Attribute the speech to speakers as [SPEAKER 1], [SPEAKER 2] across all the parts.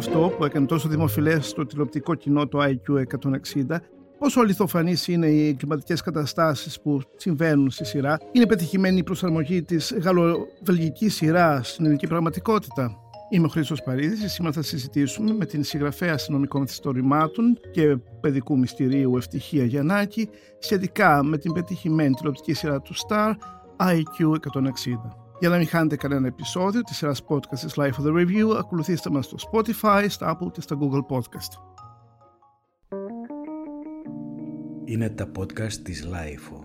[SPEAKER 1] αυτό που έκανε τόσο δημοφιλές στο τηλεοπτικό κοινό το IQ 160 πόσο αληθοφανείς είναι οι κλιματικέ καταστάσεις που συμβαίνουν στη σειρά, είναι πετυχημένη η προσαρμογή της γαλλοβελγικής σειράς στην ελληνική πραγματικότητα; Είμαι ο Χρήστος Παρίδης και σήμερα θα συζητήσουμε με την συγγραφέα αστυνομικών μυθιστορημάτων και παιδικού μυστηρίου Ευτυχία Γιαννάκη σχετικά με την πετυχημένη τηλεοπτική σειρά του Star IQ 160. Για να μην χάνετε κανένα επεισόδιο της σειράς podcast της Life of the Review, ακολουθήστε μας στο Spotify, στα Apple και στα Google Podcast.
[SPEAKER 2] Είναι τα podcast της Life.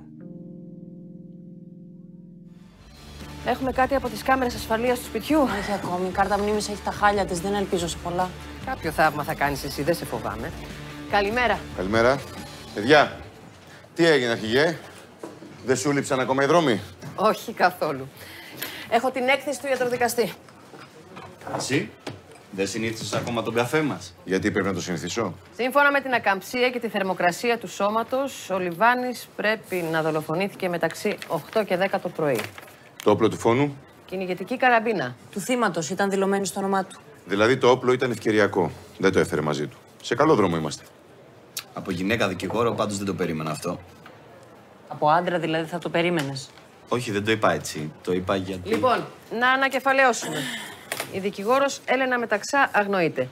[SPEAKER 3] Έχουμε κάτι από τις κάμερες ασφαλείας του σπιτιού;
[SPEAKER 4] Όχι ακόμη. Η κάρτα μνήμης έχει τα χάλια της. Δεν ελπίζω σε πολλά.
[SPEAKER 3] Κάποιο θαύμα θα κάνεις εσύ, δεν σε φοβάμαι. Καλημέρα.
[SPEAKER 5] Καλημέρα. Παιδιά, τι έγινε αρχηγέ; Δεν σου λείψαν ακόμα οι δρόμοι;
[SPEAKER 3] Όχι καθόλου. Έχω την έκθεση του ιατροδικαστή.
[SPEAKER 6] Εσύ, δεν συνήθισες ακόμα τον καφέ μας;
[SPEAKER 5] Γιατί πρέπει να το συνηθίσω;
[SPEAKER 3] Σύμφωνα με την ακαμψία και τη θερμοκρασία του σώματος, ο Λιβάνης πρέπει να δολοφονήθηκε μεταξύ 8 και 10 το πρωί.
[SPEAKER 5] Το όπλο του φόνου,
[SPEAKER 3] Κυνηγετική καραμπίνα.
[SPEAKER 4] Του θύματος ήταν δηλωμένη στο όνομά του.
[SPEAKER 5] δηλαδή το όπλο ήταν ευκαιριακό. Δεν το έφερε μαζί του. Σε καλό δρόμο είμαστε.
[SPEAKER 6] Από γυναίκα δικηγόρο πάντως δεν το περίμενα αυτό.
[SPEAKER 4] Από άντρα δηλαδή θα το περίμενες.
[SPEAKER 6] Όχι, δεν το είπα έτσι. Το είπα γιατί...
[SPEAKER 3] Λοιπόν, να ανακεφαλαιώσουμε. Η δικηγόρος Έλενα Μεταξά αγνοείται.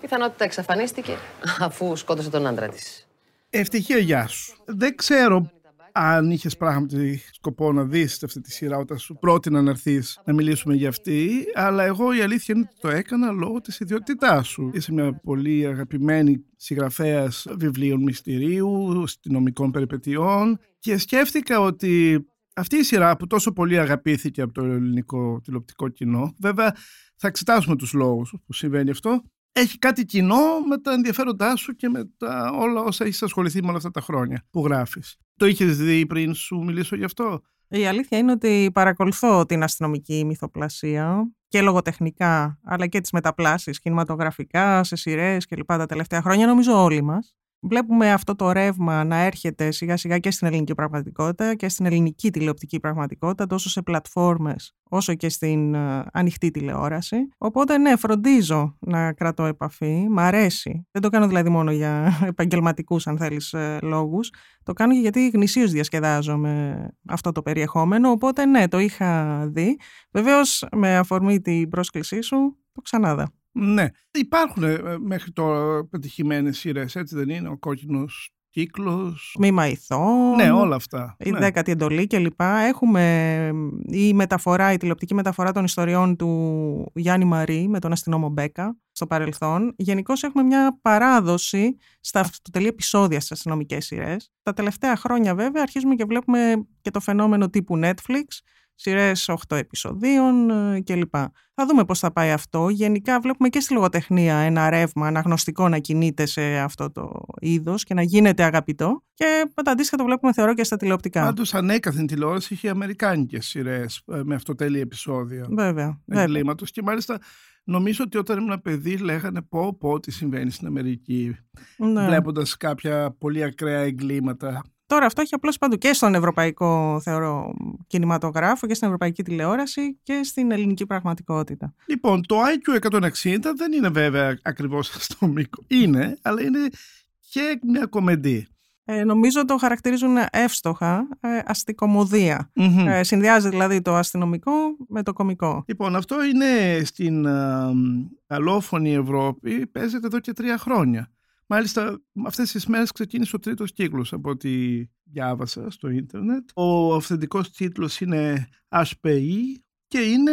[SPEAKER 3] Πιθανότητα εξαφανίστηκε αφού σκότωσε τον άντρα της.
[SPEAKER 1] Ευτυχία, γεια σου. Δεν ξέρω αν είχες πράγματι σκοπό να δεις αυτή τη σειρά όταν σου πρότεινα να έρθεις να μιλήσουμε για αυτή, αλλά εγώ η αλήθεια είναι ότι το έκανα λόγω της ιδιότητάς σου. Είσαι μια πολύ αγαπημένη συγγραφέας βιβλίων μυστηρίου, αστυνομικών περιπετειών και σκέφτηκα ότι αυτή η σειρά που τόσο πολύ αγαπήθηκε από το ελληνικό τηλεοπτικό κοινό, βέβαια θα εξετάσουμε τους λόγους που συμβαίνει αυτό, έχει κάτι κοινό με τα ενδιαφέροντά σου και με τα όλα όσα έχεις ασχοληθεί με όλα αυτά τα χρόνια που γράφεις. Το είχες δει πριν σου μιλήσω γι' αυτό;
[SPEAKER 7] Η αλήθεια είναι ότι παρακολουθώ την αστυνομική μυθοπλασία και λογοτεχνικά, αλλά και τις μεταπλάσεις κινηματογραφικά, σε σειρές και λοιπά τα τελευταία χρόνια, νομίζω όλοι μας. Βλέπουμε αυτό το ρεύμα να έρχεται σιγά σιγά και στην ελληνική πραγματικότητα και στην ελληνική τηλεοπτική πραγματικότητα, τόσο σε πλατφόρμες όσο και στην ε, ανοιχτή τηλεόραση. Οπότε ναι, φροντίζω να κρατώ επαφή, μ' αρέσει. Δεν το κάνω δηλαδή μόνο για επαγγελματικούς αν θέλεις ε, λόγους. Το κάνω και γιατί γνησίως διασκεδάζω με αυτό το περιεχόμενο, οπότε ναι, το είχα δει. Βεβαίως με αφορμή την πρόσκλησή σου, το ξανάδα.
[SPEAKER 1] Ναι. Υπάρχουν ε, μέχρι τώρα πετυχημένες σειρές, έτσι δεν είναι; Ο κόκκινος κύκλος.
[SPEAKER 7] Μη μαϊθώ.
[SPEAKER 1] Ναι, όλα αυτά.
[SPEAKER 7] Η
[SPEAKER 1] ναι.
[SPEAKER 7] δέκατη εντολή κλπ. Έχουμε η μεταφορά, η τηλεοπτική μεταφορά των ιστοριών του Γιάννη Μαρή με τον αστυνόμο Μπέκα στο παρελθόν. Γενικώς έχουμε μια παράδοση στα αυτοτελή επεισόδια στις αστυνομικές σειρές. Τα τελευταία χρόνια, βέβαια, αρχίζουμε και βλέπουμε και το φαινόμενο τύπου Netflix, σειρές 8 επεισοδίων ε, κλπ. Θα δούμε πώς θα πάει αυτό. Γενικά βλέπουμε και στη λογοτεχνία ένα ρεύμα αναγνωστικό να κινείται σε αυτό το είδος και να γίνεται αγαπητό και τα αντίστοιχα το βλέπουμε θεωρώ και στα τηλεοπτικά.
[SPEAKER 1] Πάντως, ανέκαθεν τηλεόραση είχε αμερικάνικες σειρές με αυτοτέλεια επεισόδια.
[SPEAKER 7] Βέβαια. βέβαια.
[SPEAKER 1] εγκλήματος. Και μάλιστα νομίζω ότι όταν ήμουν παιδί λέγανε πω πω τι συμβαίνει στην Αμερική.
[SPEAKER 7] Ναι.
[SPEAKER 1] Βλέποντας κάποια πολύ ακραία εγκλήματα.
[SPEAKER 7] Τώρα αυτό έχει απλώ παντού και στον ευρωπαϊκό θεωρώ κινηματογράφο και στην ευρωπαϊκή τηλεόραση και στην ελληνική πραγματικότητα.
[SPEAKER 1] Λοιπόν, το IQ 160 δεν είναι βέβαια ακριβώς αστυνομικό. Είναι, αλλά είναι και μια κομμεντή.
[SPEAKER 7] Ε, νομίζω το χαρακτηρίζουν εύστοχα ε, αστικομωδία.
[SPEAKER 1] Μμμ.
[SPEAKER 7] Ε, συνδυάζει δηλαδή το αστυνομικό με το κομικό.
[SPEAKER 1] Λοιπόν, αυτό είναι στην α, αλόφωνη Ευρώπη, παίζεται εδώ και τρία χρόνια. Μάλιστα, αυτές τις μέρες ξεκίνησε ο τρίτος κύκλος από ό,τι διάβασα στο ίντερνετ. Ο αυθεντικός τίτλος είναι HPI και είναι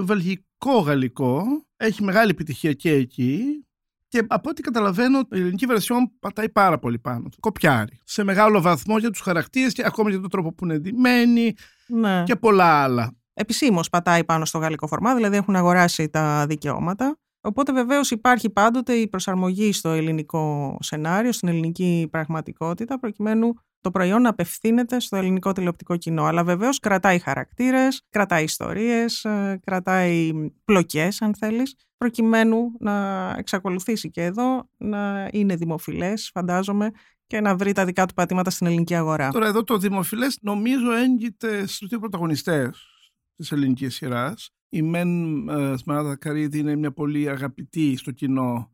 [SPEAKER 1] βελγικό-γαλλικό. Έχει μεγάλη επιτυχία και εκεί. Και από ό,τι καταλαβαίνω, η ελληνική βερσιόν πατάει πάρα πολύ πάνω του. Κοπιάρει. Σε μεγάλο βαθμό για τους χαρακτήρες και ακόμα για τον τρόπο που είναι ντυμένοι
[SPEAKER 7] Ναι.
[SPEAKER 1] και πολλά άλλα.
[SPEAKER 7] Επισήμως πατάει πάνω στο γαλλικό φορμά, δηλαδή έχουν αγοράσει τα δικαιώματα. Οπότε βεβαίως υπάρχει πάντοτε η προσαρμογή στο ελληνικό σενάριο, στην ελληνική πραγματικότητα, προκειμένου το προϊόν να απευθύνεται στο ελληνικό τηλεοπτικό κοινό. Αλλά βεβαίως κρατάει χαρακτήρες, κρατάει ιστορίες, ε, κρατάει πλοκές αν θέλεις, προκειμένου να εξακολουθήσει και εδώ να είναι δημοφιλές, φαντάζομαι, και να βρει τα δικά του πατήματα στην ελληνική αγορά.
[SPEAKER 1] Τώρα εδώ το δημοφιλές νομίζω έγκυται στους δύο πρωταγωνιστές της ελληνικής σειράς. Η Μεν ε, Σμαράδα Καρίδη είναι μια πολύ αγαπητή στο κοινό,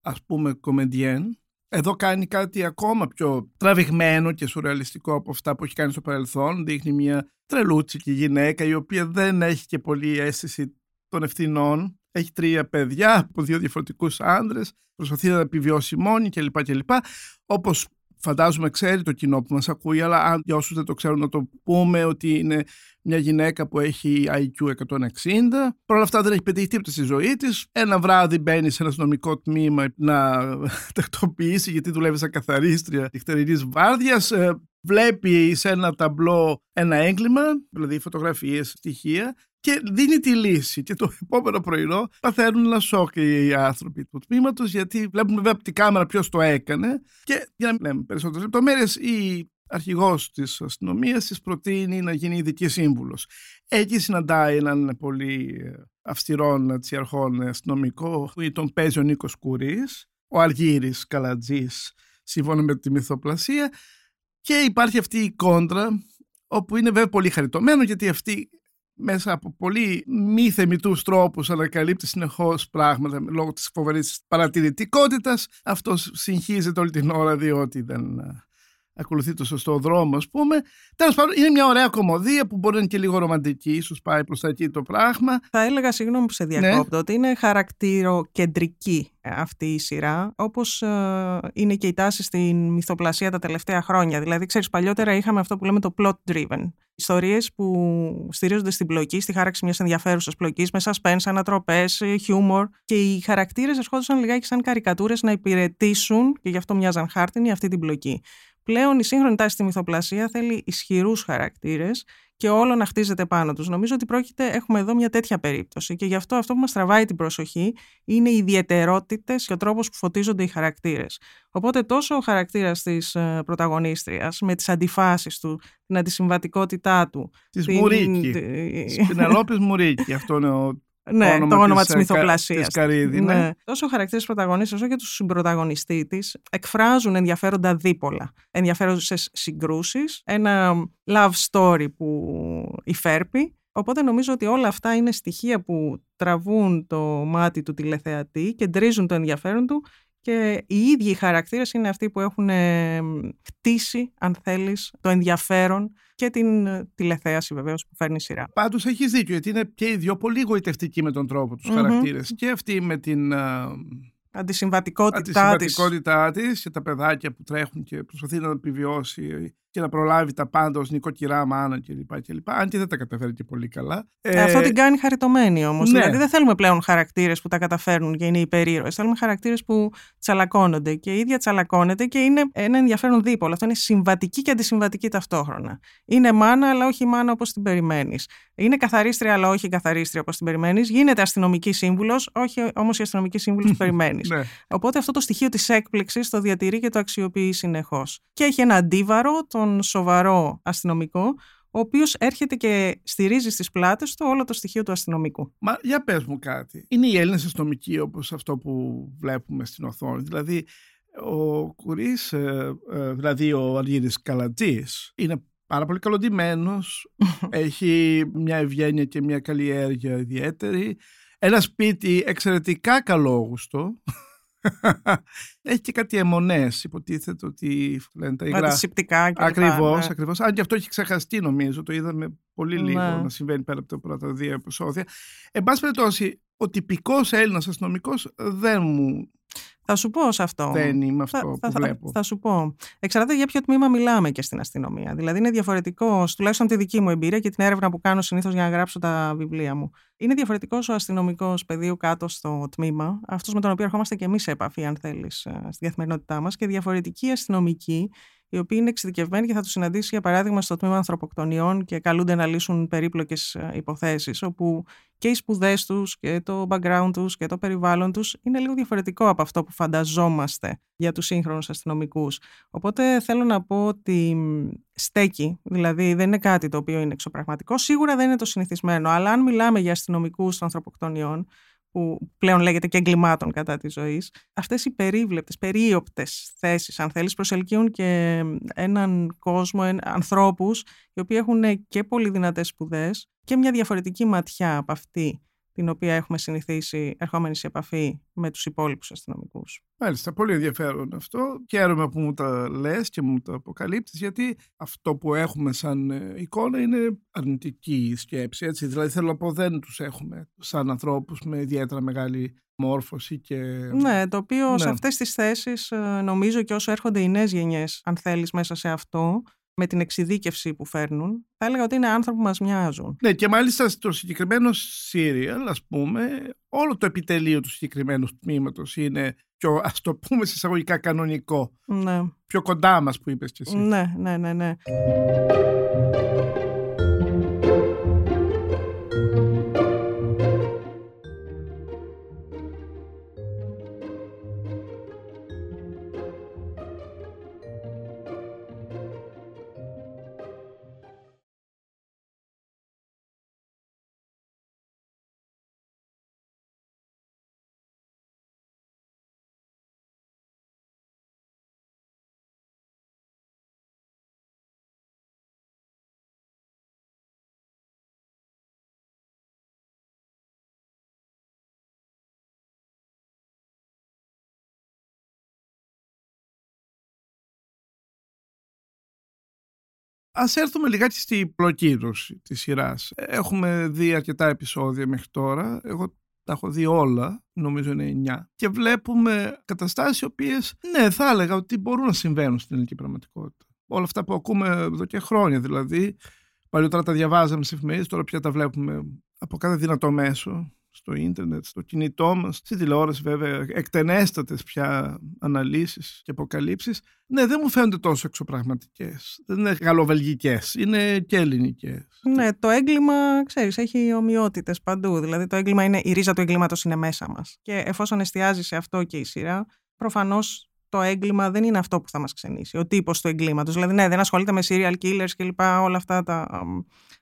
[SPEAKER 1] ας πούμε, κομεντιέν. Εδώ κάνει κάτι ακόμα πιο τραβηγμένο και σουρεαλιστικό από αυτά που έχει κάνει στο παρελθόν. Δείχνει μια τρελούτσικη γυναίκα η οποία δεν έχει και πολύ αίσθηση των ευθυνών. Έχει τρία παιδιά από δύο διαφορετικούς άντρες. Προσπαθεί να επιβιώσει μόνη κλπ. κλπ. Όπως φαντάζομαι ξέρει το κοινό που μας ακούει, αλλά αν για όσους δεν το ξέρουν να το πούμε ότι είναι μια γυναίκα που έχει IQ 160. Παρ' όλα αυτά δεν έχει πετύχει τίποτα στη ζωή της. Ένα βράδυ μπαίνει σε ένα αστυνομικό τμήμα να τακτοποιήσει γιατί δουλεύει σαν καθαρίστρια νυχτερινή βάρδιας. Ε, βλέπει σε ένα ταμπλό ένα έγκλημα, δηλαδή φωτογραφίες, στοιχεία και δίνει τη λύση. Και το επόμενο πρωινό παθαίνουν ένα σοκ οι άνθρωποι του τμήματος, γιατί βλέπουμε βέβαια από την κάμερα ποιος το έκανε. Και για να μην λέμε περισσότερες λεπτομέρειες, η αρχηγός της αστυνομίας της προτείνει να γίνει ειδική σύμβουλος. Εκεί συναντάει έναν πολύ αυστηρόν αρχών αστυνομικό, που τον παίζει ο Νίκος Κουρής, ο Αργύρης Καλατζής, σύμφωνα με τη μυθοπλασία. Και υπάρχει αυτή η κόντρα, όπου είναι βέβαια πολύ χαριτωμένο, γιατί αυτή μέσα από πολύ μη θεμητούς τρόπους ανακαλύπτει συνεχώς πράγματα λόγω της φοβερής παρατηρητικότητας. Αυτό συγχύζεται όλη την ώρα διότι δεν ακολουθεί το σωστό δρόμο, ας πούμε. Τέλος πάντων, είναι μια ωραία κομμωδία που μπορεί να είναι και λίγο ρομαντική, ίσως πάει προς τα εκεί το πράγμα.
[SPEAKER 7] Θα έλεγα, συγγνώμη που σε διακόπτω, ναι. ότι είναι χαρακτηροκεντρική αυτή η σειρά, όπως ε, είναι και η τάση στην μυθοπλασία τα τελευταία χρόνια. Δηλαδή, ξέρεις, παλιότερα είχαμε αυτό που λέμε το plot driven. Ιστορίες που στηρίζονται στην πλοκή, στη χάραξη μιας ενδιαφέρουσας πλοκής, με suspense, ανατροπές, χιούμορ. Και οι χαρακτήρες ερχόντουσαν λιγάκι σαν καρικατούρες να υπηρετήσουν, και γι' αυτό μοιάζαν χάρτινοι, αυτή την πλοκή. Πλέον η σύγχρονη τάση στη μυθοπλασία θέλει ισχυρούς χαρακτήρες και όλο να χτίζεται πάνω τους. Νομίζω ότι πρόκειται, έχουμε εδώ μια τέτοια περίπτωση και γι' αυτό αυτό που μας τραβάει την προσοχή είναι οι ιδιαιτερότητες και ο τρόπος που φωτίζονται οι χαρακτήρες. Οπότε τόσο ο χαρακτήρας της ε, πρωταγωνίστριας με τις αντιφάσεις του, την αντισυμβατικότητά του.
[SPEAKER 1] Της την... Μουρίκη. Τη Πινελόπη Μουρίκη. Αυτό είναι ο
[SPEAKER 7] ναι, όνομα το όνομα της μυθοπλασίας.
[SPEAKER 1] Καρύδη, ναι. ναι.
[SPEAKER 7] Τόσο ο χαρακτήρα πρωταγωνίστρια όσο και τους συμπροταγωνιστή της εκφράζουν ενδιαφέροντα δίπολα. Ενδιαφέρουσες συγκρούσεις, ένα love story που υφέρπει. Οπότε νομίζω ότι όλα αυτά είναι στοιχεία που τραβούν το μάτι του τηλεθεατή και ντρίζουν το ενδιαφέρον του και οι ίδιοι οι χαρακτήρες είναι αυτοί που έχουν χτίσει, αν θέλεις, το ενδιαφέρον και την ε, τηλεθέαση βεβαίως που φέρνει σειρά.
[SPEAKER 1] Πάντως έχεις δίκιο, γιατί είναι και οι δυο πολύ γοητευτικοί με τον τρόπο τους mm χαρακτήρες. Και αυτοί με την...
[SPEAKER 7] Αντισυμβατικότητά,
[SPEAKER 1] Αντισυμβατικότητά της και τα παιδάκια που τρέχουν και προσπαθεί να επιβιώσει και να προλάβει τα πάντα ως νοικοκυρά μάνα κλπ. κλπ. Αν και δεν τα καταφέρει και πολύ καλά.
[SPEAKER 7] Ε, αυτό την κάνει χαριτωμένη όμως. Ναι. Δηλαδή δεν θέλουμε πλέον χαρακτήρες που τα καταφέρνουν και είναι υπερήρωες. Θέλουμε χαρακτήρες που τσαλακώνονται και η ίδια τσαλακώνεται και είναι ένα ενδιαφέρον δίπολο. Αυτό είναι συμβατική και αντισυμβατική ταυτόχρονα. Είναι μάνα, αλλά όχι μάνα όπως την περιμένεις. Είναι καθαρίστρια, αλλά όχι καθαρίστρια όπως την περιμένεις. Γίνεται αστυνομική σύμβουλος, όχι όμως η αστυνομική σύμβουλος που περιμένεις. ναι. Οπότε αυτό το στοιχείο της έκπληξης το διατηρεί και το αξιοποιεί συνεχώς. Και έχει ένα αντίβαρο, τον σοβαρό αστυνομικό, ο οποίος έρχεται και στηρίζει στις πλάτες του όλο το στοιχείο του αστυνομικού.
[SPEAKER 1] Μα για πες μου κάτι. Είναι οι Έλληνες αστυνομικοί όπως αυτό που βλέπουμε στην οθόνη; Δηλαδή, ο Κουρί, ε, ε, δηλαδή ο Αργύρης Καλατζής, είναι πάρα πολύ καλοντημένος. έχει μια ευγένεια και μια καλλιέργεια ιδιαίτερη. Ένα σπίτι εξαιρετικά καλόγουστο. Έχει και κάτι αιμονές. Υποτίθεται ότι λένε τα υγρά.
[SPEAKER 7] Αντισηπτικά και
[SPEAKER 1] Ακριβώς, ναι. ακριβώς. Αν και αυτό έχει ξεχαστεί, νομίζω. Το είδαμε πολύ λίγο ναι. να συμβαίνει πέρα από τα πρώτα δύο επεισόδια. Εν πάση περιπτώσει, ο τυπικός Έλληνας αστυνομικός δεν μου
[SPEAKER 7] θα σου πω σε αυτό.
[SPEAKER 1] Δεν είμαι αυτό θα, που βλέπω.
[SPEAKER 7] Θα, θα, σου πω. Εξαρτάται για ποιο τμήμα μιλάμε και στην αστυνομία. Δηλαδή είναι διαφορετικό, τουλάχιστον τη δική μου εμπειρία και την έρευνα που κάνω συνήθως για να γράψω τα βιβλία μου. Είναι διαφορετικός ο αστυνομικός πεδίου κάτω στο τμήμα, αυτός με τον οποίο ερχόμαστε και εμείς σε επαφή, αν θέλεις, ε, στη καθημερινότητά μας, και διαφορετική αστυνομική οι οποίοι είναι εξειδικευμένοι και θα τους συναντήσει, για παράδειγμα, στο τμήμα ανθρωποκτονιών και καλούνται να λύσουν περίπλοκες υποθέσεις, όπου και οι σπουδές τους και το background τους και το περιβάλλον τους είναι λίγο διαφορετικό από αυτό που φανταζόμαστε για τους σύγχρονους αστυνομικούς. Οπότε θέλω να πω ότι στέκει, δηλαδή δεν είναι κάτι το οποίο είναι εξωπραγματικό. Σίγουρα δεν είναι το συνηθισμένο, αλλά αν μιλάμε για αστυνομικούς των ανθρωποκτονιών, που πλέον λέγεται και εγκλημάτων κατά της ζωής. Αυτές οι περίβλεπτες, περίοπτες θέσεις, αν θέλεις, προσελκύουν και έναν κόσμο, ανθρώπους, οι οποίοι έχουν και πολύ δυνατές σπουδές και μια διαφορετική ματιά από αυτή την οποία έχουμε συνηθίσει ερχόμενοι σε επαφή με τους υπόλοιπους αστυνομικούς.
[SPEAKER 1] Μάλιστα, πολύ ενδιαφέρον αυτό. Χαίρομαι που μου τα λες και μου τα αποκαλύπτεις, γιατί αυτό που έχουμε σαν ε, εικόνα είναι αρνητική σκέψη. Έτσι. Δηλαδή θέλω να πω δεν τους έχουμε σαν ανθρώπους με ιδιαίτερα μεγάλη μόρφωση και...
[SPEAKER 7] Ναι, το οποίο ναι. σε αυτές τις θέσεις ε, νομίζω και όσο έρχονται οι νέες γενιές, αν θέλεις, μέσα σε αυτό, με την εξειδίκευση που φέρνουν, θα έλεγα ότι είναι άνθρωποι που μας μοιάζουν.
[SPEAKER 1] Ναι, και μάλιστα στο συγκεκριμένο σύριαλ, ας πούμε, όλο το επιτελείο του συγκεκριμένου τμήματος είναι πιο, ας το πούμε, εισαγωγικά κανονικό.
[SPEAKER 7] Ναι.
[SPEAKER 1] Πιο κοντά μας που είπες και εσύ.
[SPEAKER 7] Ναι, ναι, ναι, ναι.
[SPEAKER 1] Ας έρθουμε λιγάκι στην προκύρωση της σειράς. Έχουμε δει αρκετά επεισόδια μέχρι τώρα. Εγώ τα έχω δει όλα, νομίζω είναι 9. Και βλέπουμε καταστάσεις οι οποίες, ναι, θα έλεγα ότι μπορούν να συμβαίνουν στην ελληνική πραγματικότητα. Όλα αυτά που ακούμε εδώ και χρόνια δηλαδή. Παλιότερα τα διαβάζαμε σε εφημερίδες, τώρα πια τα βλέπουμε από κάθε δυνατό μέσο στο ίντερνετ, στο κινητό μας, στη τηλεόραση βέβαια, εκτενέστατες πια αναλύσεις και αποκαλύψεις. Ναι, δεν μου φαίνονται τόσο εξωπραγματικές. Δεν είναι γαλλοβελγικές, είναι και ελληνικές.
[SPEAKER 7] Ναι, το έγκλημα, ξέρεις, έχει ομοιότητες παντού. Δηλαδή το έγκλημα είναι, η ρίζα του εγκλήματος είναι μέσα μας. Και εφόσον εστιάζει σε αυτό και η σειρά, προφανώς το έγκλημα δεν είναι αυτό που θα μας ξενήσει. Ο τύπος του εγκλήματος. Δηλαδή, ναι, δεν ασχολείται με serial killers και λοιπά, όλα αυτά τα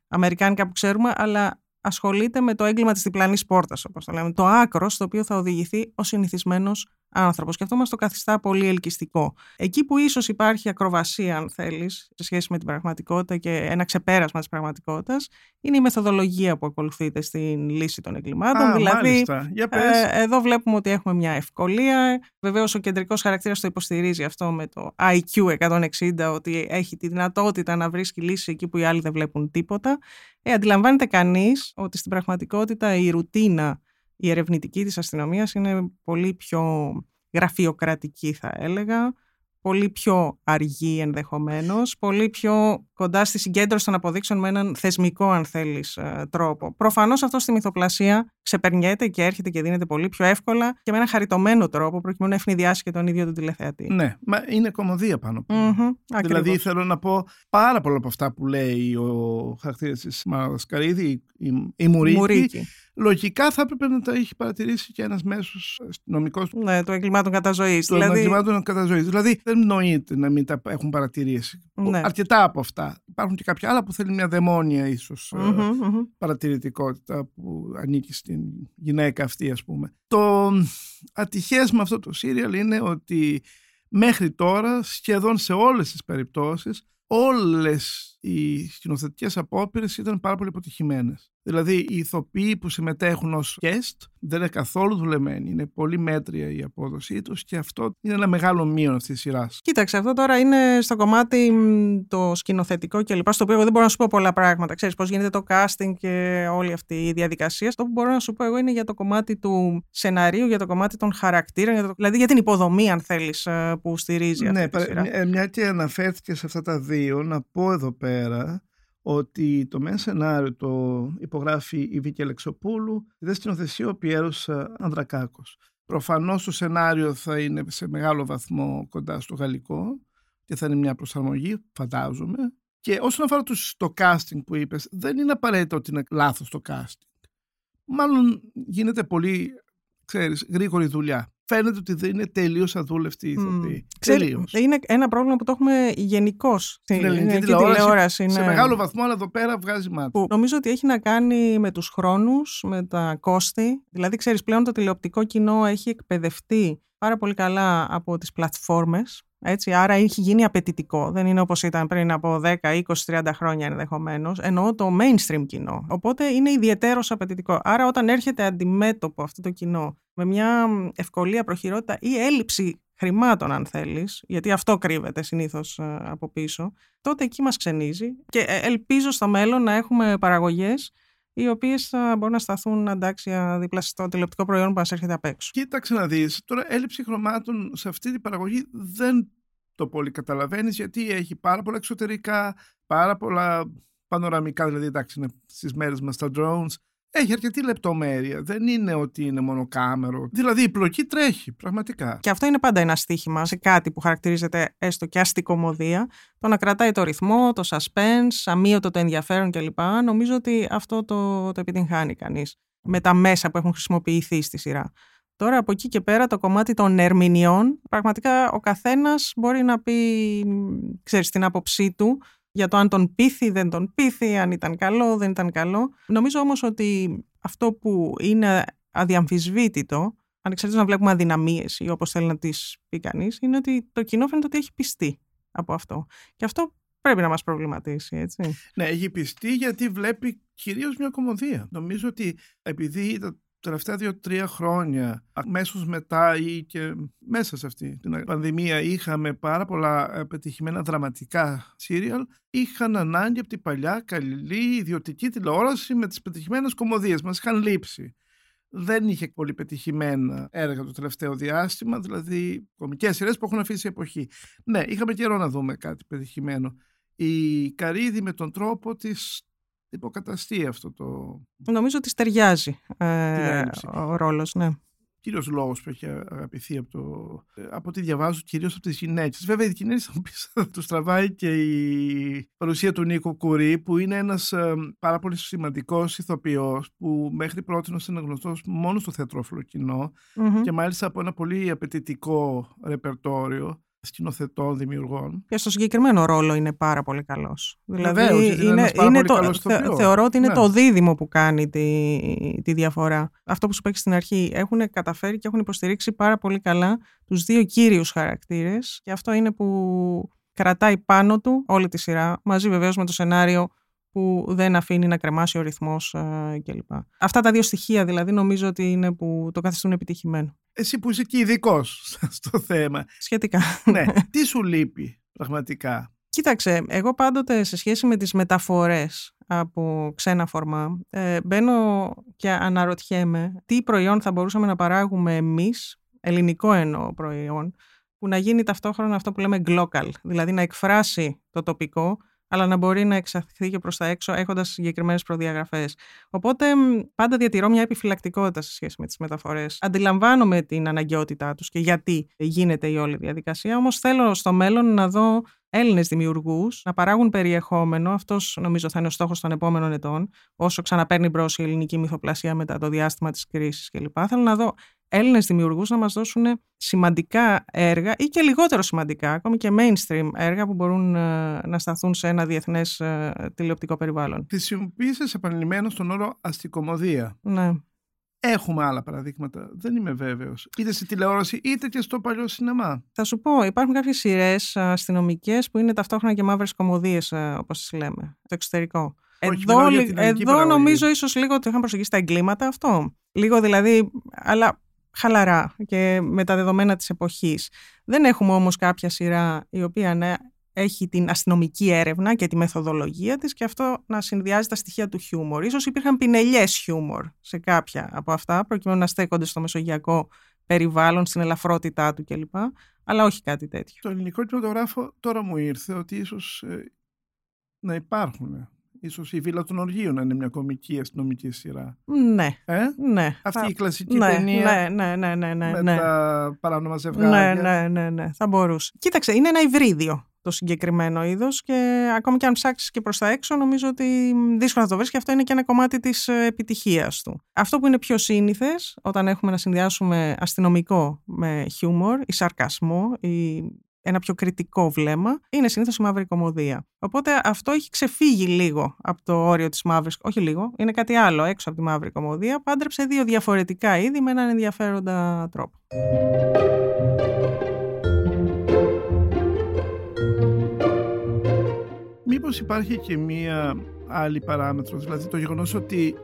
[SPEAKER 7] αμερικάνικα που ξέρουμε, αλλά ασχολείται με το έγκλημα της διπλανής πόρτας, όπως το λέμε. Το άκρος στο οποίο θα οδηγηθεί ο συνηθισμένος άνθρωπο. Και αυτό μα το καθιστά πολύ ελκυστικό. Εκεί που ίσως υπάρχει ακροβασία, αν θέλεις, σε σχέση με την πραγματικότητα και ένα ξεπέρασμα της πραγματικότητας, είναι η μεθοδολογία που ακολουθείται στην λύση των εγκλημάτων.
[SPEAKER 1] Α,
[SPEAKER 7] δηλαδή,
[SPEAKER 1] Για
[SPEAKER 7] ε, εδώ βλέπουμε ότι έχουμε μια ευκολία. Βεβαίως, ο κεντρικός χαρακτήρας το υποστηρίζει αυτό με το IQ 160, ότι έχει τη δυνατότητα να βρίσκει λύσει εκεί που οι άλλοι δεν βλέπουν τίποτα. Ε, αντιλαμβάνεται κανείς ότι στην πραγματικότητα η ρουτίνα η ερευνητική της αστυνομίας είναι πολύ πιο γραφειοκρατική θα έλεγα, πολύ πιο αργή ενδεχομένως, πολύ πιο κοντά στη συγκέντρωση των αποδείξεων με έναν θεσμικό αν θέλεις ε, τρόπο. Προφανώς αυτό στη μυθοπλασία ξεπερνιέται και έρχεται και δίνεται πολύ πιο εύκολα και με ένα χαριτωμένο τρόπο προκειμένου να ευνηδιάσει και τον ίδιο τον τηλεθεατή.
[SPEAKER 1] Ναι, μα είναι κομμωδία πάνω από.
[SPEAKER 7] Mm-hmm,
[SPEAKER 1] δηλαδή θέλω να πω πάρα πολλά από αυτά που λέει ο χαρακτήρας της Μαρασκαρίδη, η, η Μουρίκη, λογικά θα έπρεπε να τα έχει παρατηρήσει και ένας μέσος αστυνομικός.
[SPEAKER 7] Ναι, το εγκλημάτων καταζωή.
[SPEAKER 1] Των δηλαδή... εγκλημάτων καταζωή. Δηλαδή δεν νοείται να μην τα έχουν παρατηρήσει. Ναι. Αρκετά από αυτά. Υπάρχουν και κάποια άλλα που θέλει μια δαιμόνια ίσως mm-hmm, mm-hmm. παρατηρητικότητα που ανήκει στην γυναίκα αυτή, ας πούμε. Το ατυχές με αυτό το σύριαλ είναι ότι μέχρι τώρα σχεδόν σε όλες τις περιπτώσεις όλες οι σκηνοθετικές απόπειρες ήταν πάρα πολύ αποτυχημένες. Δηλαδή οι ηθοποιοί που συμμετέχουν ως guest δεν είναι καθόλου δουλεμένοι. Είναι πολύ μέτρια η απόδοσή τους και αυτό είναι ένα μεγάλο μείον αυτής της σειράς.
[SPEAKER 7] Κοίταξε, αυτό τώρα είναι στο κομμάτι το σκηνοθετικό και λοιπά, στο οποίο εγώ δεν μπορώ να σου πω πολλά πράγματα. Ξέρεις πώς γίνεται το casting και όλη αυτή η διαδικασία. Αυτό που μπορώ να σου πω εγώ είναι για το κομμάτι του σεναρίου, για το κομμάτι των χαρακτήρων, για το... δηλαδή για την υποδομή αν θέλεις ε, που στηρίζει αυτή
[SPEAKER 1] ναι,
[SPEAKER 7] τη σειρά.
[SPEAKER 1] Ε, μια και αναφέρθηκες σε αυτά τα δύο, να πω εδώ πέρα ότι το μεν σενάριο το υπογράφει η Βίκη Αλεξοπούλου, δεν σκηνοθεσία ο Πιέρος ε, Ανδρακάκος. Προφανώς το σενάριο θα είναι σε μεγάλο βαθμό κοντά στο γαλλικό και θα είναι μια προσαρμογή, φαντάζομαι. Και όσον αφορά το casting που είπες, δεν είναι απαραίτητο ότι είναι λάθος το casting. Μάλλον γίνεται πολύ, ξέρεις, γρήγορη δουλειά. Φαίνεται ότι δεν είναι τελείως αδούλευτοι οι ηθοποιοί.
[SPEAKER 7] Ξέρει,
[SPEAKER 1] Τελείως.
[SPEAKER 7] είναι ένα πρόβλημα που το έχουμε γενικώ στην
[SPEAKER 1] ελληνική τηλεόραση, Σε
[SPEAKER 7] ναι.
[SPEAKER 1] μεγάλο βαθμό, αλλά εδώ πέρα βγάζει μάτι.
[SPEAKER 7] που νομίζω ότι έχει να κάνει με τους χρόνους, με τα κόστη. Δηλαδή, ξέρεις, πλέον το τηλεοπτικό κοινό έχει εκπαιδευτεί πάρα πολύ καλά από τις πλατφόρμες. Έτσι, άρα έχει γίνει απαιτητικό. Δεν είναι όπως ήταν πριν από 10, 20, 30 χρόνια ενδεχομένως. Εννοώ το mainstream κοινό. Οπότε είναι ιδιαίτερο απαιτητικό. Άρα όταν έρχεται αντιμέτωπο αυτό το κοινό με μια ευκολία, προχειρότητα ή έλλειψη χρημάτων αν θέλεις, γιατί αυτό κρύβεται συνήθως ε, από πίσω, τότε εκεί μας ξενίζει και ε, ελπίζω στο μέλλον να έχουμε παραγωγές οι οποίες θα μπορούν να σταθούν αντάξια δίπλα στο τηλεοπτικό προϊόν που μας έρχεται απ' έξω.
[SPEAKER 1] Κοίταξε να δεις, τώρα έλλειψη χρωμάτων σε αυτή την παραγωγή δεν το πολύ καταλαβαίνεις γιατί έχει πάρα πολλά εξωτερικά, πάρα πολλά πανοραμικά, δηλαδή εντάξει είναι στις μέρες μας τα drones, έχει αρκετή λεπτομέρεια. Δεν είναι ότι είναι μονοκάμερο. Δηλαδή η πλοκή τρέχει, πραγματικά.
[SPEAKER 7] Και αυτό είναι πάντα ένα στίχημα σε κάτι που χαρακτηρίζεται έστω και αστικομοδία. Το να κρατάει το ρυθμό, το suspense, αμύωτο το ενδιαφέρον κλπ. Νομίζω ότι αυτό το, το επιτυγχάνει κανείς με τα μέσα που έχουν χρησιμοποιηθεί στη σειρά. Τώρα από εκεί και πέρα το κομμάτι των ερμηνεών, πραγματικά ο καθένας μπορεί να πει, ξέρεις, την άποψή του για το αν τον πείθει, δεν τον πείθει, αν ήταν καλό, δεν ήταν καλό. Νομίζω όμως ότι αυτό που είναι αδιαμφισβήτητο, ανεξαρτήτως να βλέπουμε αδυναμίες ή όπως θέλει να τις πει κανείς, είναι ότι το κοινό φαίνεται ότι έχει πιστεί από αυτό. Και αυτό πρέπει να μας προβληματίσει, έτσι.
[SPEAKER 1] Ναι, έχει πιστεί γιατί βλέπει κυρίως μια κομμωδία. Νομίζω ότι επειδή τα τελευταία δύο-τρία χρόνια, αμέσως μετά ή και μέσα σε αυτή την πανδημία, είχαμε πάρα πολλά ε, πετυχημένα δραματικά σύριαλ, είχαν ανάγκη από την παλιά καλή ιδιωτική τηλεόραση με τις πετυχημένες κομμωδίες. Μας είχαν λείψει. Δεν είχε πολύ πετυχημένα έργα το τελευταίο διάστημα, δηλαδή κομικές σειρές που έχουν αφήσει εποχή. Ναι, είχαμε καιρό να δούμε κάτι πετυχημένο. Η Καρύδη με τον τρόπο της υποκαταστεί αυτό το...
[SPEAKER 7] Νομίζω ότι στεριάζει ε,
[SPEAKER 1] έλλειψη.
[SPEAKER 7] ο ρόλος, ναι.
[SPEAKER 1] Κύριος λόγος που έχει αγαπηθεί από το... από ό,τι διαβάζω κυρίως από τις γυναίκες. Βέβαια οι γυναίκες θα μου πεις, θα τους τραβάει και η παρουσία του Νίκο Κουρί που είναι ένας ε, πάρα πολύ σημαντικός ηθοποιός που μέχρι πρώτη είναι γνωστός μόνο στο θεατρόφιλο κοινό
[SPEAKER 7] Μμμ.
[SPEAKER 1] και μάλιστα από ένα πολύ απαιτητικό ρεπερτόριο σκηνοθετών, δημιουργών.
[SPEAKER 7] Και στο συγκεκριμένο ρόλο είναι πάρα πολύ καλός. Δηλαδή
[SPEAKER 1] Βεβαίως, γιατί είναι
[SPEAKER 7] είναι,
[SPEAKER 1] ένας πάρα
[SPEAKER 7] είναι
[SPEAKER 1] πολύ
[SPEAKER 7] το,
[SPEAKER 1] καλός
[SPEAKER 7] θε-
[SPEAKER 1] ηθοποιός.
[SPEAKER 7] θεωρώ ότι είναι
[SPEAKER 1] Ναι.
[SPEAKER 7] το δίδυμο που κάνει τη, τη διαφορά. Αυτό που σου είπα και στην αρχή, έχουν καταφέρει και έχουν υποστηρίξει πάρα πολύ καλά τους δύο κύριους χαρακτήρες και αυτό είναι που κρατάει πάνω του όλη τη σειρά, μαζί βεβαίως με το σενάριο που δεν αφήνει να κρεμάσει ο ρυθμός ε, κλπ. Αυτά τα δύο στοιχεία δηλαδή νομίζω ότι είναι που το καθιστούν επιτυχημένο.
[SPEAKER 1] Εσύ που είσαι και ειδικός στο θέμα.
[SPEAKER 7] Σχετικά.
[SPEAKER 1] ναι, τι σου λείπει πραγματικά;
[SPEAKER 7] Κοίταξε, εγώ πάντοτε σε σχέση με τις μεταφορές από ξένα φορμά ε, μπαίνω και αναρωτιέμαι τι προϊόν θα μπορούσαμε να παράγουμε εμείς, ελληνικό εννοώ προϊόν, που να γίνει ταυτόχρονα αυτό που λέμε glocal, δηλαδή να εκφράσει το τοπικό αλλά να μπορεί να εξαχθεί και προς τα έξω έχοντας συγκεκριμένες προδιαγραφές. Οπότε μ, πάντα διατηρώ μια επιφυλακτικότητα σε σχέση με τις μεταφορές. Αντιλαμβάνομαι την αναγκαιότητά τους και γιατί γίνεται η όλη διαδικασία, όμως θέλω στο μέλλον να δω Έλληνες δημιουργούς να παράγουν περιεχόμενο. Αυτός νομίζω θα είναι ο στόχος των επόμενων ετών, όσο ξαναπαίρνει μπρος η ελληνική μυθοπλασία μετά το διάστημα της κρίσης κλπ. Θέλω να δω Έλληνες δημιουργούς να μας δώσουν σημαντικά έργα ή και λιγότερο σημαντικά, ακόμη και mainstream έργα που μπορούν ε, να σταθούν σε ένα διεθνές τηλεοπτικό περιβάλλον.
[SPEAKER 1] Χρησιμοποίησε επανειλημμένο τον όρο αστικομοδία.
[SPEAKER 7] Ναι.
[SPEAKER 1] Έχουμε άλλα παραδείγματα. Δεν είμαι βέβαιος. Είτε στη τηλεόραση είτε και στο παλιό σινεμά.
[SPEAKER 7] Θα σου πω, υπάρχουν κάποιες σειρές αστυνομικές που είναι ταυτόχρονα και μαύρες κομμωδίες, όπως τις λέμε, το εξωτερικό.
[SPEAKER 1] Όχι,
[SPEAKER 7] εδώ
[SPEAKER 1] μιλάω για
[SPEAKER 7] λι-
[SPEAKER 1] την ελληνική
[SPEAKER 7] εδώ
[SPEAKER 1] παραγωγή.
[SPEAKER 7] νομίζω ίσως λίγο ότι είχαν προσεγγίσει τα εγκλήματα αυτό. Λίγο δηλαδή, αλλά χαλαρά και με τα δεδομένα της εποχής. Δεν έχουμε όμως κάποια σειρά η οποία να έχει την αστυνομική έρευνα και τη μεθοδολογία της και αυτό να συνδυάζει τα στοιχεία του χιούμορ. Ίσως υπήρχαν πινελιές χιούμορ σε κάποια από αυτά, προκειμένου να στέκονται στο μεσογειακό περιβάλλον, στην ελαφρότητά του κλπ. Αλλά όχι κάτι τέτοιο.
[SPEAKER 1] Το ελληνικό κινηματογράφο τώρα μου ήρθε ότι ίσως να υπάρχουν Ίσως η Βίλα των Οργείων να είναι μια κομική αστυνομική σειρά.
[SPEAKER 7] Ναι.
[SPEAKER 1] Ε;
[SPEAKER 7] Ναι.
[SPEAKER 1] Αυτή
[SPEAKER 7] Θα-
[SPEAKER 1] η κλασική
[SPEAKER 7] ναι,
[SPEAKER 1] ταινία
[SPEAKER 7] Ναι, ναι, ναι, ναι, ναι,
[SPEAKER 1] με
[SPEAKER 7] ναι.
[SPEAKER 1] τα παράνομα
[SPEAKER 7] Ναι,
[SPEAKER 1] ζευγάρια.
[SPEAKER 7] ναι, ναι, ναι, θα μπορούσε. Κοίταξε, είναι ένα υβρίδιο το συγκεκριμένο είδος και ακόμη και αν ψάξεις και προς τα έξω, νομίζω ότι δύσκολα θα το βρεις και αυτό είναι και ένα κομμάτι της επιτυχίας του. Αυτό που είναι πιο σύνηθες, όταν έχουμε να συνδυάσουμε αστυνομικό με χιούμορ ή σαρκασμό ή ένα πιο κριτικό βλέμμα, είναι συνήθως η μαύρη κομμωδία. Οπότε αυτό έχει ξεφύγει λίγο από το όριο της μαύρης. Όχι λίγο, είναι κάτι άλλο έξω από τη μαύρη κομμωδία. Πάντρεψε δύο διαφορετικά είδη με έναν ενδιαφέροντα τρόπο.
[SPEAKER 1] Μήπως υπάρχει και μία άλλη παράμετρο, δηλαδή το γεγονός ότι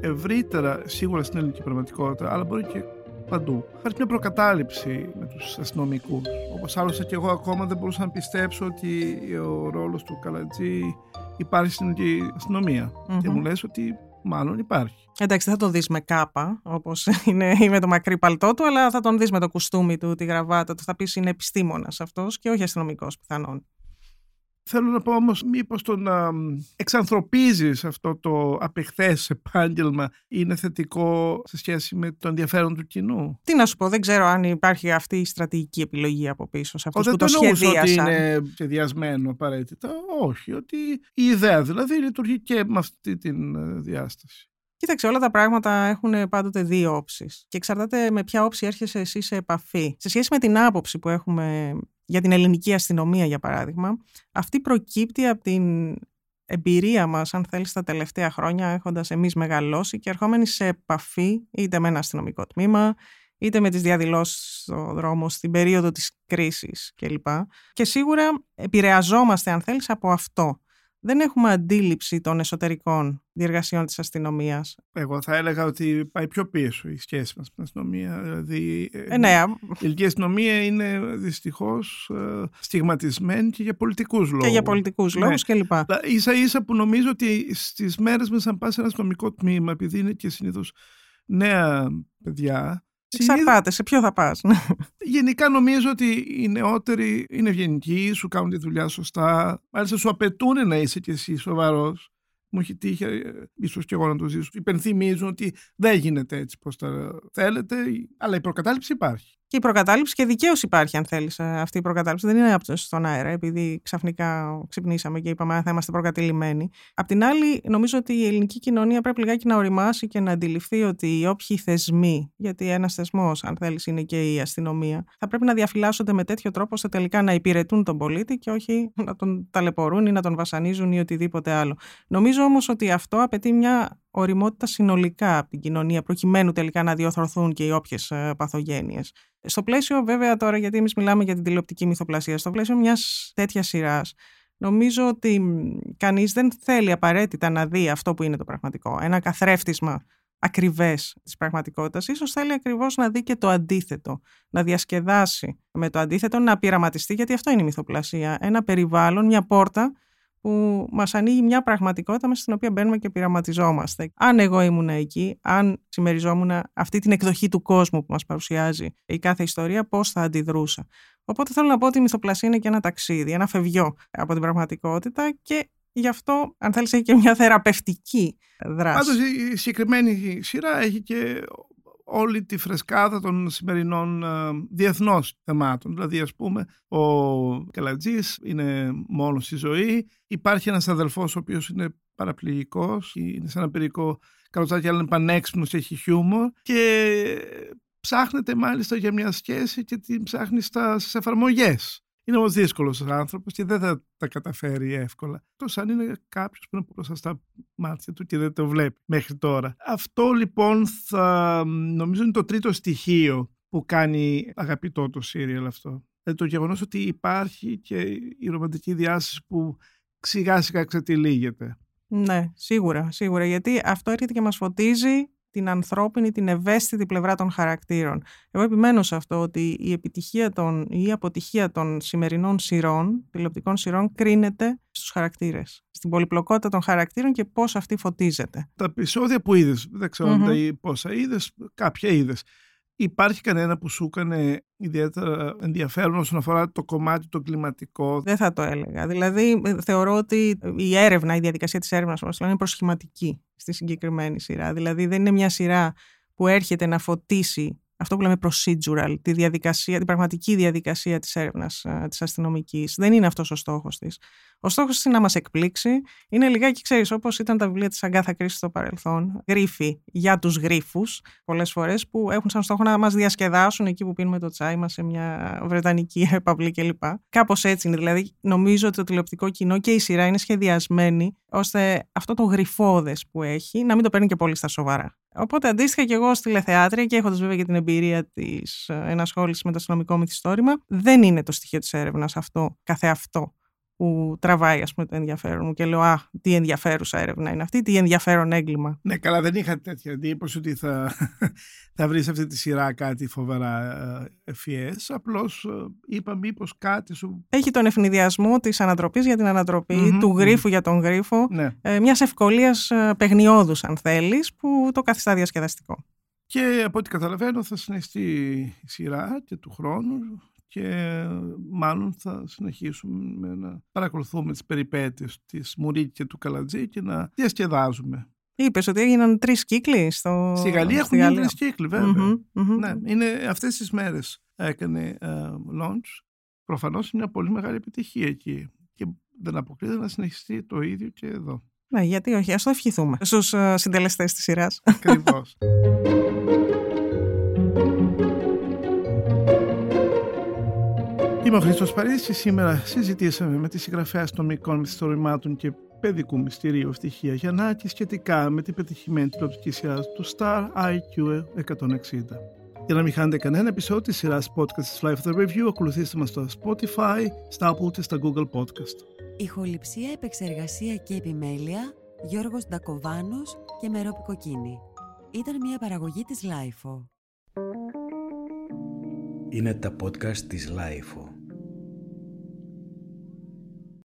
[SPEAKER 1] ευρύτερα, σίγουρα στην ελληνική πραγματικότητα, αλλά μπορεί και παντού, υπάρχει μια προκατάληψη με τους αστυνομικούς. Όπως άλλωστε και εγώ ακόμα δεν μπορούσα να πιστέψω ότι ο ρόλος του Καλατζή υπάρχει στην ελληνική αστυνομία.
[SPEAKER 7] Μμμ.
[SPEAKER 1] Και μου λες ότι μάλλον υπάρχει.
[SPEAKER 7] Εντάξει, δεν θα το δεις με κάπα, όπως είναι ή με το μακρύ παλτό του, αλλά θα τον δεις με το κουστούμι του, τη γραβάτα του. Θα πεις είναι επιστήμονας αυτός και όχι αστυνομικός πιθανόν.
[SPEAKER 1] Θέλω να πω όμως μήπως το να μ, εξανθρωπίζεις αυτό το απεχθές επάγγελμα είναι θετικό σε σχέση με το ενδιαφέρον του κοινού;
[SPEAKER 7] Τι να σου πω, δεν ξέρω αν υπάρχει αυτή η στρατηγική επιλογή από πίσω σε
[SPEAKER 1] Ο,
[SPEAKER 7] αυτούς
[SPEAKER 1] δεν
[SPEAKER 7] που το
[SPEAKER 1] το εννοούσα ότι
[SPEAKER 7] σχεδίασαν.
[SPEAKER 1] είναι σχεδιασμένο απαραίτητα. Όχι, ότι η ιδέα δηλαδή λειτουργεί και με αυτή τη διάσταση.
[SPEAKER 7] Κοίταξε, όλα τα πράγματα έχουν πάντοτε δύο όψεις και εξαρτάται με ποια όψη έρχεσαι εσύ σε επαφή. Σε σχέση με την άποψη που έχουμε για την ελληνική αστυνομία, για παράδειγμα, αυτή προκύπτει από την εμπειρία μας, αν θέλεις, τα τελευταία χρόνια, έχοντας εμείς μεγαλώσει και ερχόμενοι σε επαφή είτε με ένα αστυνομικό τμήμα, είτε με τις διαδηλώσεις στο δρόμο στην περίοδο της κρίσης κλπ. Και σίγουρα επηρεαζόμαστε, αν θέλεις, από αυτό. Δεν έχουμε αντίληψη των εσωτερικών διεργασιών της αστυνομίας.
[SPEAKER 1] Εγώ θα έλεγα ότι πάει πιο πίσω η σχέση μας με την αστυνομία. Δηλαδή,
[SPEAKER 7] Ε, ναι,
[SPEAKER 1] η ελληνική αστυνομία είναι δυστυχώς ε, στιγματισμένη και για πολιτικούς λόγους.
[SPEAKER 7] και για πολιτικούς
[SPEAKER 1] Ναι.
[SPEAKER 7] λόγους κλπ.
[SPEAKER 1] Αλλά Ίσα ίσα που νομίζω ότι στις μέρες μας αν πας σε ένα αστυνομικό τμήμα επειδή είναι και συνήθως νέα παιδιά συνήθως-
[SPEAKER 7] Εξαρτάται, σε ποιο θα πας. ναι.
[SPEAKER 1] Γενικά νομίζω ότι οι νεότεροι είναι ευγενικοί, σου κάνουν τη δουλειά σωστά. Μάλιστα σου απαιτούν να είσαι κι εσύ σοβαρός. Μου έχει τύχει, ε, ίσως και εγώ να το ζήσω. Υπενθυμίζουν ότι δεν γίνεται έτσι πώς τα θέλετε, αλλά η προκατάληψη υπάρχει.
[SPEAKER 7] Και η προκατάληψη και δικαίως υπάρχει, αν θέλεις. Αυτή η προκατάληψη δεν είναι από το- στον αέρα, επειδή ξαφνικά ξυπνήσαμε και είπαμε αν θα είμαστε προκατηλημένοι. Απ' την άλλη, νομίζω ότι η ελληνική κοινωνία πρέπει λιγάκι να οριμάσει και να αντιληφθεί ότι οι όποιοι θεσμοί, γιατί ένας θεσμός, αν θέλεις, είναι και η αστυνομία, θα πρέπει να διαφυλάσσονται με τέτοιο τρόπο ώστε τελικά να υπηρετούν τον πολίτη και όχι να τον ταλαιπωρούν ή να τον βασανίζουν ή οτιδήποτε άλλο. Νομίζω όμως ότι αυτό απαιτεί μια οριμότητα συνολικά από την κοινωνία, προκειμένου τελικά να διορθωθούν και οι όποιες παθογένειες. Στο πλαίσιο, βέβαια, τώρα, γιατί εμείς μιλάμε για την τηλεοπτική μυθοπλασία, στο πλαίσιο μιας τέτοιας σειράς, νομίζω ότι κανείς δεν θέλει απαραίτητα να δει αυτό που είναι το πραγματικό. Ένα καθρέφτισμα ακριβές της πραγματικότητας. ίσως θέλει ακριβώς να δει και το αντίθετο. Να διασκεδάσει με το αντίθετο, να πειραματιστεί, γιατί αυτό είναι η μυθοπλασία. Ένα περιβάλλον, μια πόρτα που μας ανοίγει μια πραγματικότητα μέσα στην οποία μπαίνουμε και πειραματιζόμαστε. Αν εγώ ήμουν εκεί, αν συμμεριζόμουν αυτή την εκδοχή του κόσμου που μας παρουσιάζει η κάθε ιστορία, πώς θα αντιδρούσα. Οπότε θέλω να πω ότι η μυθοπλασία είναι και ένα ταξίδι, ένα φευγιό από την πραγματικότητα και γι' αυτό, αν θέλεις, έχει και μια θεραπευτική δράση.
[SPEAKER 1] Πάντως η συγκεκριμένη σειρά έχει και όλη τη φρεσκάδα των σημερινών ε, διεθνώς θεμάτων. Δηλαδή, ας πούμε, ο Καλατζής είναι μόνος στη ζωή. Υπάρχει ένας αδελφός ο οποίος είναι παραπληγικός, είναι σε ένα περικό καλοτσάκι, αλλά είναι πανέξυπνος, έχει χιούμορ και ψάχνεται μάλιστα για μια σχέση και την ψάχνει στα, στις εφαρμογές. Είναι όμως δύσκολος άνθρωπος και δεν θα τα καταφέρει εύκολα. Τόσο αν είναι κάποιος που είναι μπροστά στα μάτια του και δεν το βλέπει μέχρι τώρα. Αυτό λοιπόν θα νομίζω είναι το τρίτο στοιχείο που κάνει αγαπητό το σύριαλ αυτό. Δηλαδή το γεγονός ότι υπάρχει και η ρομαντική διάσταση που σιγά σιγά ξετυλίγεται.
[SPEAKER 7] Ναι, σίγουρα, σίγουρα. Γιατί αυτό έρχεται και μας φωτίζει την ανθρώπινη, την ευαίσθητη πλευρά των χαρακτήρων. Εγώ επιμένω σε αυτό ότι η επιτυχία των, ή η αποτυχία των σημερινών σειρών, τηλεοπτικών σειρών, κρίνεται στους χαρακτήρες. Στην πολυπλοκότητα των χαρακτήρων και πώς αυτή φωτίζεται.
[SPEAKER 1] Τα επεισόδια που είδες, δεν ξέρω
[SPEAKER 7] Μμμ.
[SPEAKER 1] mm-hmm. πόσα είδες, κάποια είδες. Υπάρχει κανένα που σου έκανε ιδιαίτερα ενδιαφέρον όσον αφορά το κομμάτι το κλιματικό;
[SPEAKER 7] Δεν θα το έλεγα. Δηλαδή, θεωρώ ότι η έρευνα, η διαδικασία της έρευνας όπως είναι προσχηματική στη συγκεκριμένη σειρά. Δηλαδή, δεν είναι μια σειρά που έρχεται να φωτίσει αυτό που λέμε procedural, τη διαδικασία, την πραγματική διαδικασία της έρευνας της αστυνομικής. Δεν είναι αυτός ο στόχος της. Ο στόχος είναι να μας εκπλήξει. Είναι λιγάκι, ξέρεις, όπως ήταν τα βιβλία της Αγκάθα Κρίση στο παρελθόν. Γρίφοι για τους γρίφους, πολλές φορές, που έχουν σαν στόχο να μας διασκεδάσουν εκεί που πίνουμε το τσάι μας σε μια βρετανική επαυλή κλπ. Κάπως έτσι είναι. Δηλαδή, νομίζω ότι το τηλεοπτικό κοινό και η σειρά είναι σχεδιασμένη ώστε αυτό το γρυφόδες που έχει να μην το παίρνει και πολύ στα σοβαρά. Οπότε αντίστοιχα και εγώ στη τηλεθεάτρια και έχοντας βέβαια και την εμπειρία της ε, ενασχόλησης με το αστυνομικό μυθιστόρημα, δεν είναι το στοιχείο της έρευνας αυτό καθεαυτό που τραβάει ας πούμε, το ενδιαφέρον μου και λέω «Α, τι ενδιαφέρουσα έρευνα είναι αυτή, τι ενδιαφέρον έγκλημα».
[SPEAKER 1] Ναι, καλά, δεν είχα τέτοια εντύπωση ότι θα, θα βρεις αυτή τη σειρά κάτι φοβερά ευφυές. Απλώς ε, είπα μήπως κάτι σου...
[SPEAKER 7] Έχει τον ευνηδιασμό της ανατροπής για την ανατροπη του γρίφου για τον γρίφο,
[SPEAKER 1] ναι.
[SPEAKER 7] ε, μιας ευκολίας ε, παιγνιώδους αν θέλεις, που το καθιστά διασκεδαστικό.
[SPEAKER 1] Και από ό,τι καταλαβαίνω θα συνεχιστεί η σειρά και του χρόνου και μάλλον θα συνεχίσουμε να παρακολουθούμε τις περιπέτειες της Μουρίκη και του Καλατζή και να διασκεδάζουμε.
[SPEAKER 7] Είπες ότι έγιναν τρεις κύκλοι στο.
[SPEAKER 1] Στη Γαλλία έχουν γίνει τρεις κύκλοι, Ναι, είναι αυτές τις μέρες έκανε uh, launch. Προφανώς είναι μια πολύ μεγάλη επιτυχία εκεί. Και δεν αποκλείεται να συνεχιστεί το ίδιο και εδώ.
[SPEAKER 7] Ναι, γιατί όχι, ας το ευχηθούμε στους uh, συντελεστές της
[SPEAKER 1] σειράς. Είμαι ο Χρήστος Παρίσι και σήμερα συζητήσαμε με τη συγγραφέα αστυνομικών μυθιστορημάτων και παιδικού μυστηρίου στοιχεία Γιαννάκης σχετικά με την πετυχημένη τηλεοπτική σειρά του Star IQ 160. Για να μην χάνετε κανένα επεισόδιο της σειράς podcast της Life of the Review, ακολουθήστε μας στο Spotify, στα Apple και στα Google Podcast.
[SPEAKER 8] Ηχοληψία, επεξεργασία και επιμέλεια, Γιώργος Ντακοβάνος και Μερόπη Κοκκίνη. Ήταν μια παραγωγή της Lifeo.
[SPEAKER 2] Είναι τα podcast της Lifeo.